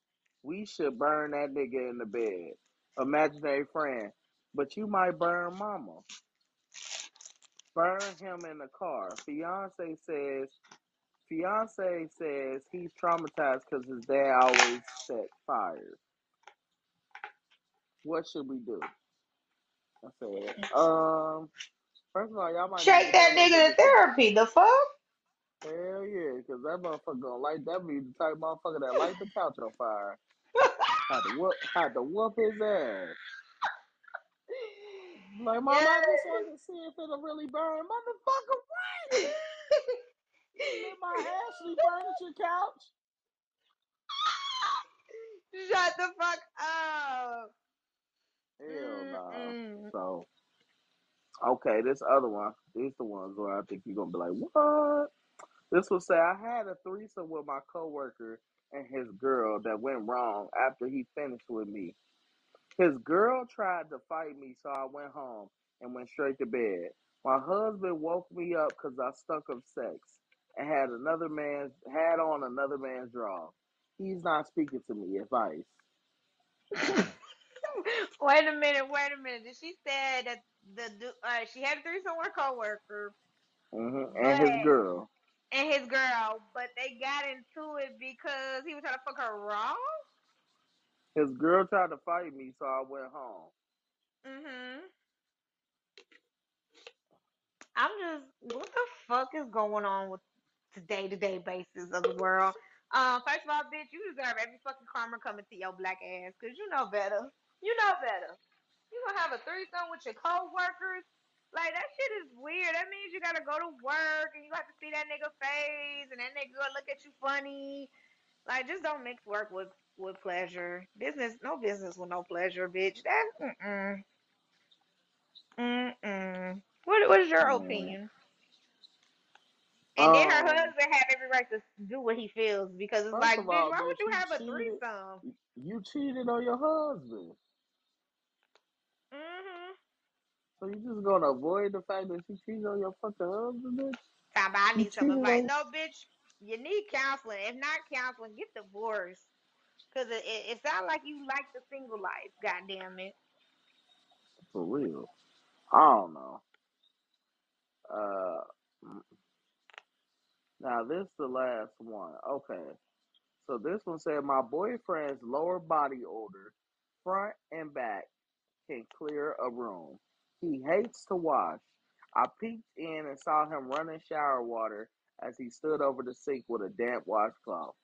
we should burn that nigga in the bed. Imaginary friend. But you might burn mama. Burn him in the car. Fiance says fiance says he's traumatized because his dad always set fires. What should we do? I said, um, first of all, y'all might Shake that nigga to therapy. The fuck? hell yeah, because that motherfucker gonna light that be the type of motherfucker that light the couch on fire. Had to whoop, had to whoop his ass. Like, mom, I just want to see if it'll really burn. Motherfucker! You lit my Ashley furniture couch. Shut the fuck up. Hell no. Mm-mm. So, okay, this other one, these the ones where I think you're gonna be like, what? This will say I had a threesome with my coworker and his girl that went wrong after he finished with me. His girl tried to fight me, so I went home and went straight to bed. My husband woke me up because I stuck of sex and had another man's had on another man's draw. He's not speaking to me. Advice. wait a minute, wait a minute. She said that the du- uh, she had a threesome with her coworker, hmm but And his girl. And his girl, but they got into it because he was trying to fuck her raw. His girl tried to fight me, so I went home. Mhm. I'm just, what the fuck is going on with the day to day basis of the world? Um, first of all, bitch, you deserve every fucking karma coming to your black ass, cause you know better. You know better. You gonna have a threesome with your co-workers? Like that shit is weird. That means you gotta go to work and you have to see that nigga face and that nigga gonna look at you funny. Like just don't mix work with with pleasure. Business, no business with no pleasure, bitch. That mm mm mm. What what is your Mm. opinion? And then her Um. husband have every right to do what he feels because it's First like, of bitch, all, why would bitch, you you have a cheated. threesome? You cheated on your husband. So you just gonna avoid the fact that you cheated on your fucking husband, bitch? Time I You need some cheated advice. on No, bitch. You need counseling. If not counseling, get divorced. Cause it, it, it sounds like you like the single life. God damn it. For real. I don't know. Uh, now this the last one. Okay. So this one said my boyfriend's lower body odor, front and back, can clear a room. He hates to wash. I peeked in and saw him running shower water as he stood over the sink with a damp washcloth.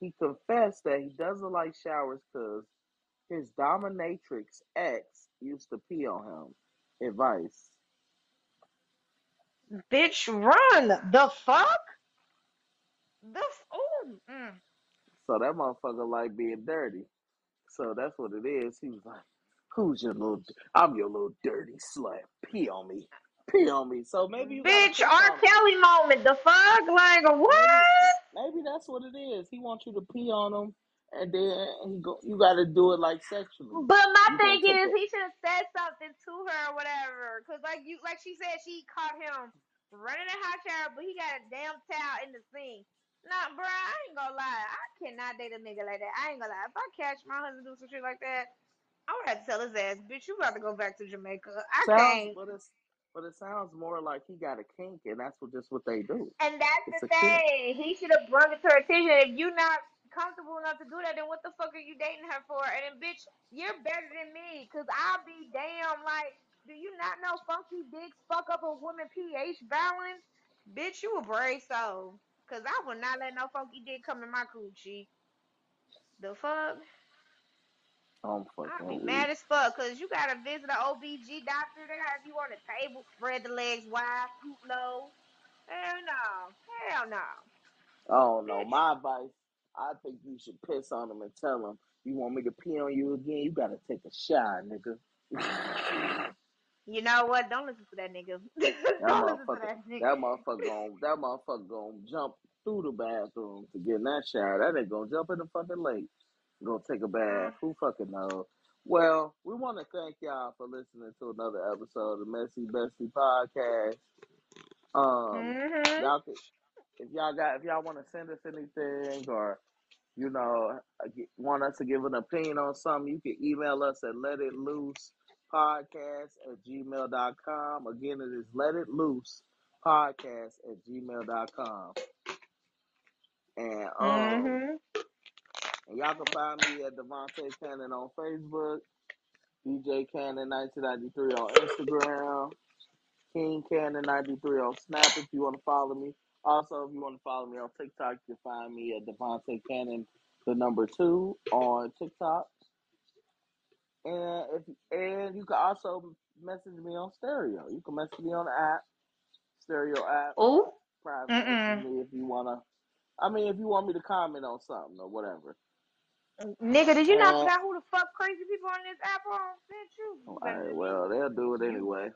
He confessed that he doesn't like showers because his dominatrix ex used to pee on him. Advice. Bitch, run. The fuck? The f- ooh. Mm. So that motherfucker like being dirty. So that's what it is. He was like, "Who's your little? I'm your little dirty slut. Pee on me, pee on me." So maybe you gotta Bitch, piss R. on him. Kelly moment. The fuck? Like Maybe, what? maybe that's what it is. He wants you to pee on him, and then he go. You got to do it like sexually. But my You gonna thing take is, he should have said something to her or whatever. Cause like you, like she said, she caught him running a hot shower, but he got a damn towel in the sink. Nah, bruh, I ain't gonna lie. I cannot date a nigga like that. I ain't gonna lie. If I catch my husband doing some shit like that, I would have to tell his ass, bitch, you about to go back to Jamaica. I sounds, can't. but but it sounds more like he got a kink, and that's what just what they do. And that's It's the a kink. thing. He should have brought it to her attention. If you're not comfortable enough to do that, then what the fuck are you dating her for? And then, bitch, you're better than me. Cause I'll be damn like, do you not know funky dicks fuck up a woman pH balance? Bitch, you a brave soul. Cause I will not let no funky dick come in my coochie. The fuck? I'm fucking be weak. mad as fuck. Cause you gotta visit an OBG doctor. They got you on the table, spread the legs wide, scoot low. Hell no. Hell no. Oh no, Bitch. my advice. I think you should piss on him and tell him you want me to pee on you again. You gotta take a shower, nigga. You know what? Don't listen to that nigga. That Don't listen to motherfucker, that nigga. that motherfucker gon' that motherfucker gonna jump through the bathroom to get in that shower. That ain't gonna jump in the fucking lake. Go take a bath. Who fucking knows? Well, we want to thank y'all for listening to another episode of Messy Bestie Podcast. Um, Mhm. y'all could, if y'all got if y'all want to send us anything or you know want us to give an opinion on something, you can email us at let it loose podcast at gmail.com. Again, it is let it loose podcast at gmail.com. And um Mhm. And y'all can find me at Devontae Cannon on Facebook, DJ Cannon 1993 on Instagram, King Cannon 93 on Snap if you want to follow me. Also, if you want to follow me on TikTok, you can find me at Devontae Cannon, the number two on TikTok. And if and you can also message me on Stereo. You can message me on the app, Stereo app. Ooh. Private me if you wanna. I mean, if you want me to comment on something or whatever. Nigga, did you not forget who the fuck crazy people on this app are? Bitch, you better alright, than me. well, they'll do it You. anyway.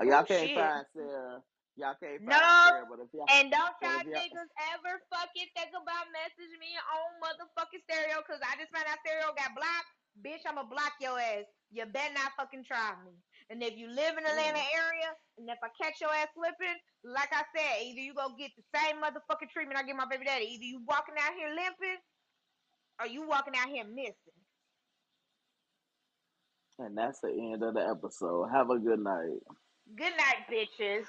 Uh, Y'all Oh can't shit. find Saira. Y'all can't find Nope. Saira, but if y'all, And don't but y'all y'all, niggas ever fucking think about messaging me on motherfucking stereo because I just found out stereo got blocked. Bitch, I'ma block your ass. You better not fucking try me. And if you live in the Atlanta mm, area, and if I catch your ass slipping, like I said, either you go get the same motherfucking treatment I give my baby daddy. Either you walking out here limping, or you walking out here missing. and that's the end of the episode. Have a good night. Good night, bitches.